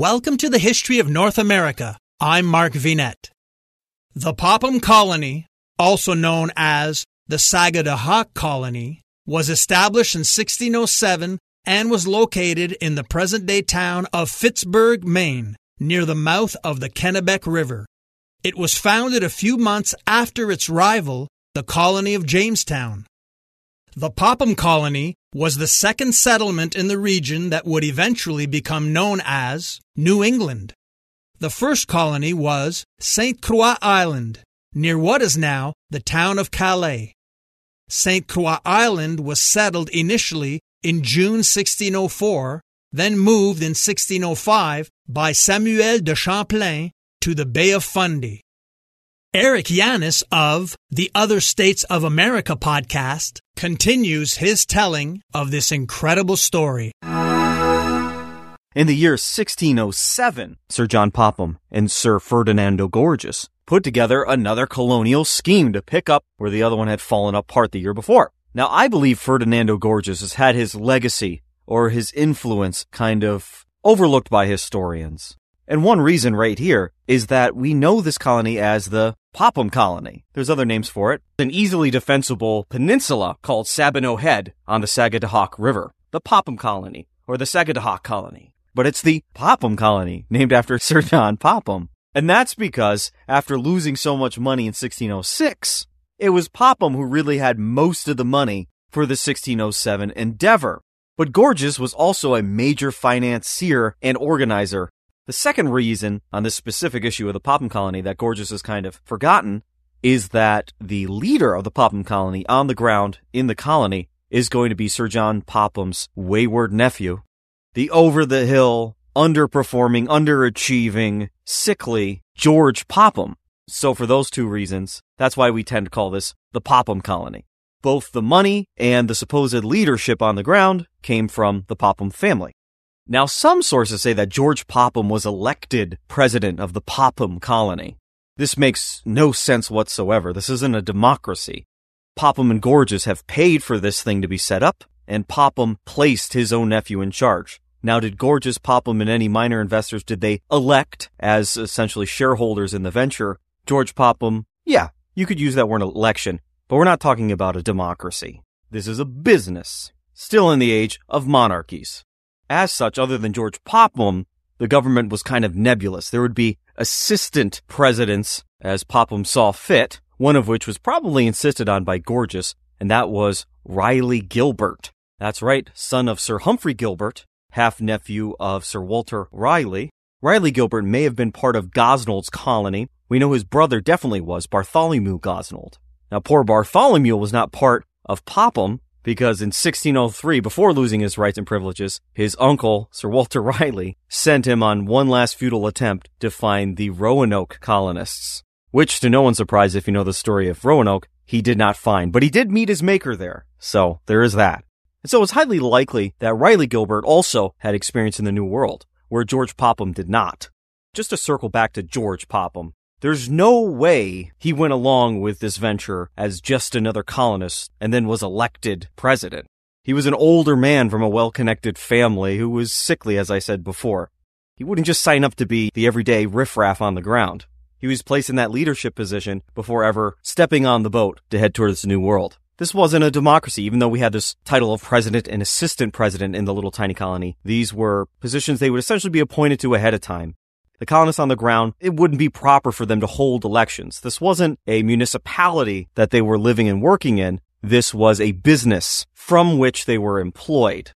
Welcome to the History of North America. I'm Mark Vinet. The Popham Colony, also known as the Sagadahoc Colony, was established in 1607 and was located in the present day town of Phippsburg, Maine, near the mouth of the Kennebec River. It was founded a few months after its rival, the colony of Jamestown. The Popham Colony was the second settlement in the region that would eventually become known as New England. The first colony was St. Croix Island, near what is now the town of Calais. St. Croix Island was settled initially in June 1604, then moved in 1605 by Samuel de Champlain to the Bay of Fundy. Eric Yanis of the Other States of America podcast continues his telling of this incredible story. In the year 1607, Sir John Popham and Sir Ferdinando Gorges put together another colonial scheme to pick up where the other one had fallen apart the year before. Now, I believe Ferdinando Gorges has had his legacy or his influence kind of overlooked by historians. And one reason right here is that we know this colony as the Popham Colony. There's other names for it. An easily defensible peninsula called Sabino Head on the Sagadahoc River. The Popham Colony, or the Sagadahoc Colony. But it's the Popham Colony, named after Sir John Popham. And that's because after losing so much money in 1606, it was Popham who really had most of the money for the 1607 endeavor. But Gorges was also a major financier and organizer the second reason on this specific issue of the Popham colony that Gorges is kind of forgotten is that the leader of the Popham colony on the ground in the colony is going to be Sir John Popham's wayward nephew, the over the hill, underperforming, underachieving, sickly George Popham. So for those two reasons, that's why we tend to call this the Popham colony. Both the money and the supposed leadership on the ground came from the Popham family. Now, some sources say that George Popham was elected president of the Popham colony. This makes no sense whatsoever. This isn't a democracy. Popham and Gorges have paid for this thing to be set up, and Popham placed his own nephew in charge. Now, did Gorges, Popham, and any minor investors, did they elect as essentially shareholders in the venture George Popham? Yeah, you could use that word election, but we're not talking about a democracy. This is a business, still in the age of monarchies. As such, other than George Popham, the government was kind of nebulous. There would be assistant presidents as Popham saw fit, one of which was probably insisted on by Gorges, and that was Raleigh Gilbert. That's right, son of Sir Humphrey Gilbert, half nephew of Sir Walter Raleigh. Raleigh Gilbert may have been part of Gosnold's colony. We know his brother definitely was Bartholomew Gosnold. Now, poor Bartholomew was not part of Popham, because in 1603, before losing his rights and privileges, his uncle, Sir Walter Raleigh, sent him on one last futile attempt to find the Roanoke colonists, which, to no one's surprise if you know the story of Roanoke, he did not find, but he did meet his maker there. So there is that. And so it's highly likely that Raleigh Gilbert also had experience in the New World, where George Popham did not. Just to circle back to George Popham, there's no way he went along with this venture as just another colonist and then was elected president. He was an older man from a well-connected family who was sickly, as I said before. He wouldn't just sign up to be the everyday riffraff on the ground. He was placed in that leadership position before ever stepping on the boat to head towards the new world. This wasn't a democracy, even though we had this title of president and assistant president in the little tiny colony. These were positions they would essentially be appointed to ahead of time the colonists on the ground, it wouldn't be proper for them to hold elections. This wasn't a municipality that they were living and working in. This was a business from which they were employed.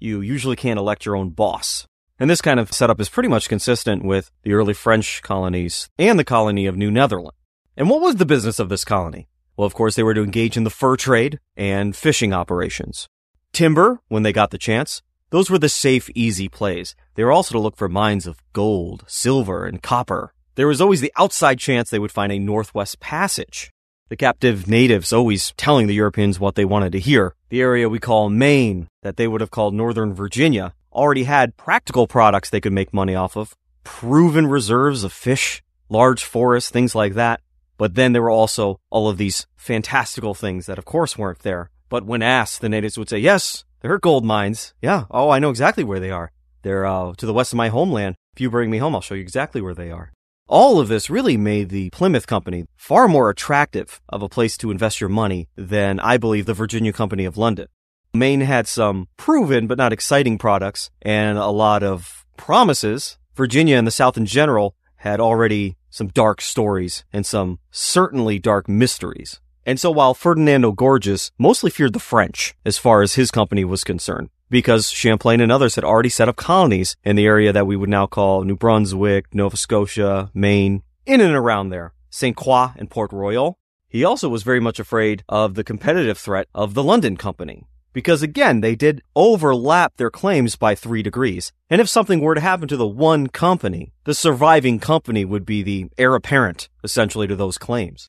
You usually can't elect your own boss. And this kind of setup is pretty much consistent with the early French colonies and the colony of New Netherland. And what was the business of this colony? Well, of course, they were to engage in the fur trade and fishing operations. Timber, when they got the chance, those were the safe, easy plays. They were also to look for mines of gold, silver, and copper. There was always the outside chance they would find a Northwest Passage. The captive natives always telling the Europeans what they wanted to hear. The area we call Maine, that they would have called Northern Virginia, already had practical products they could make money off of, proven reserves of fish, large forests, things like that. But then there were also all of these fantastical things that of course weren't there. But when asked, the natives would say, yes, there are gold mines. Yeah. Oh, I know exactly where they are. They're uh, to the west of my homeland, If you bring me home, I'll show you exactly where they are. All of this really made the Plymouth Company far more attractive of a place to invest your money than I believe the Virginia Company of London. Maine had some proven but not exciting products and a lot of promises. Virginia and the South in general had already some dark stories and some certainly dark mysteries. And so while Ferdinando Gorges mostly feared the French as far as his company was concerned, because Champlain and others had already set up colonies in the area that we would now call New Brunswick, Nova Scotia, Maine, in and around there, St. Croix and Port Royal. He also was very much afraid of the competitive threat of the London Company. Because again, they did overlap their claims by three degrees. And if something were to happen to the one company, the surviving company would be the heir apparent, essentially, to those claims.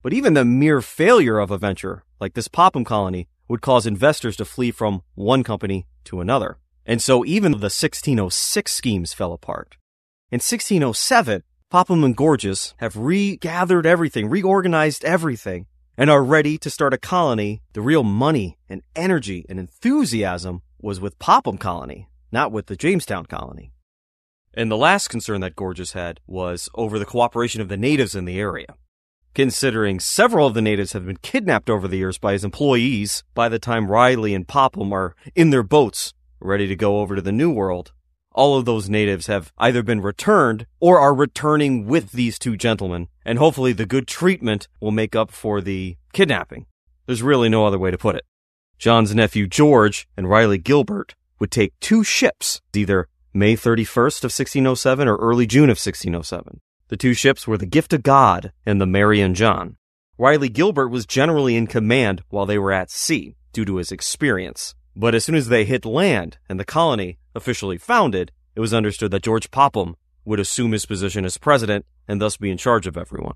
But even the mere failure of a venture like this Popham colony would cause investors to flee from one company to another. And so even the 1606 schemes fell apart. In 1607, Popham and Gorges have regathered everything, reorganized everything, and are ready to start a colony. The real money and energy and enthusiasm was with Popham colony, not with the Jamestown colony. And the last concern that Gorges had was over the cooperation of the natives in the area considering several of the natives have been kidnapped over the years by his employees by the time Raleigh and Popham are in their boats ready to go over to the New World. All of those natives have either been returned or are returning with these two gentlemen, and hopefully the good treatment will make up for the kidnapping. There's really no other way to put it. John's nephew George and Raleigh Gilbert would take two ships, either May 31st of 1607 or early June of 1607. The two ships were the Gift of God and the Mary and John. Raleigh Gilbert was generally in command while they were at sea due to his experience. But as soon as they hit land and the colony officially founded, it was understood that George Popham would assume his position as president and thus be in charge of everyone.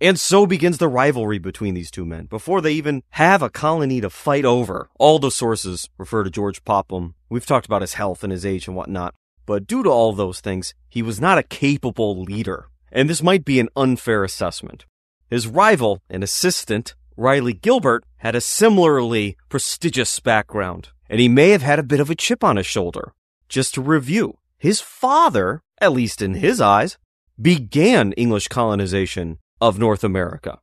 And so begins the rivalry between these two men. Before they even have a colony to fight over, all the sources refer to George Popham. We've talked about his health and his age and whatnot. But due to all those things, he was not a capable leader. And this might be an unfair assessment. His rival and assistant, Raleigh Gilbert, had a similarly prestigious background, and he may have had a bit of a chip on his shoulder. Just to review, his father, at least in his eyes, began English colonization of North America.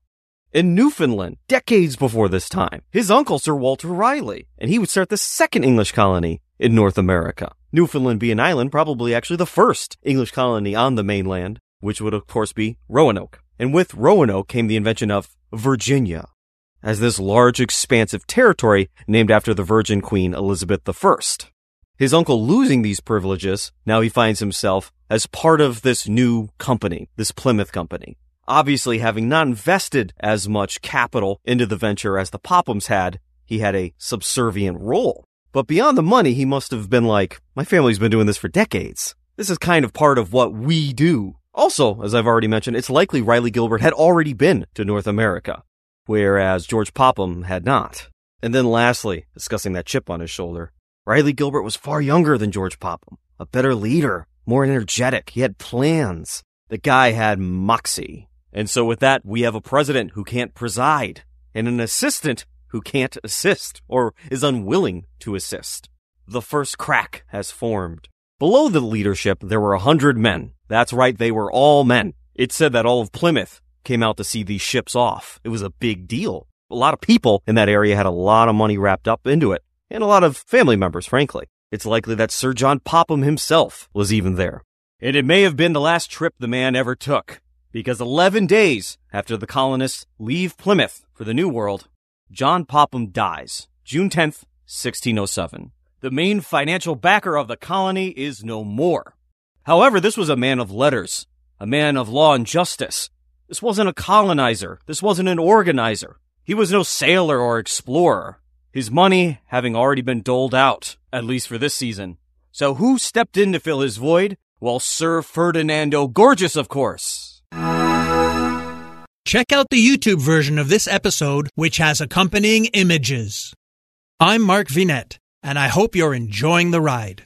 In Newfoundland, decades before this time, his uncle, Sir Walter Raleigh, and he would start the second English colony in North America. Newfoundland being an island, probably actually the first English colony on the mainland, which would of course be Roanoke. And with Roanoke came the invention of Virginia, as this large expansive territory named after the Virgin Queen Elizabeth I. His uncle losing these privileges, now he finds himself as part of this new company, this Plymouth company. Obviously, having not invested as much capital into the venture as the Pophams had, he had a subservient role. But beyond the money, he must have been like, my family's been doing this for decades. This is kind of part of what we do. Also, as I've already mentioned, it's likely Raleigh Gilbert had already been to North America, whereas George Popham had not. And then lastly, discussing that chip on his shoulder, Raleigh Gilbert was far younger than George Popham, a better leader, more energetic. He had plans. The guy had moxie. And so with that, we have a president who can't preside and an assistant who can't assist or is unwilling to assist. The first crack has formed. Below the leadership, there were a hundred men. That's right, they were all men. It said that all of Plymouth came out to see these ships off. It was a big deal. A lot of people in that area had a lot of money wrapped up into it, and a lot of family members, frankly. It's likely that Sir John Popham himself was even there. And it may have been the last trip the man ever took, because 11 days after the colonists leave Plymouth for the New World, John Popham dies, June 10th, 1607. The main financial backer of the colony is no more. However, this was a man of letters, a man of law and justice. This wasn't a colonizer. This wasn't an organizer. He was no sailor or explorer. His money having already been doled out, at least for this season. So who stepped in to fill his void? Well, Sir Ferdinando Gorges, of course. Check out the YouTube version of this episode, which has accompanying images. I'm Mark Vinet, and I hope you're enjoying the ride.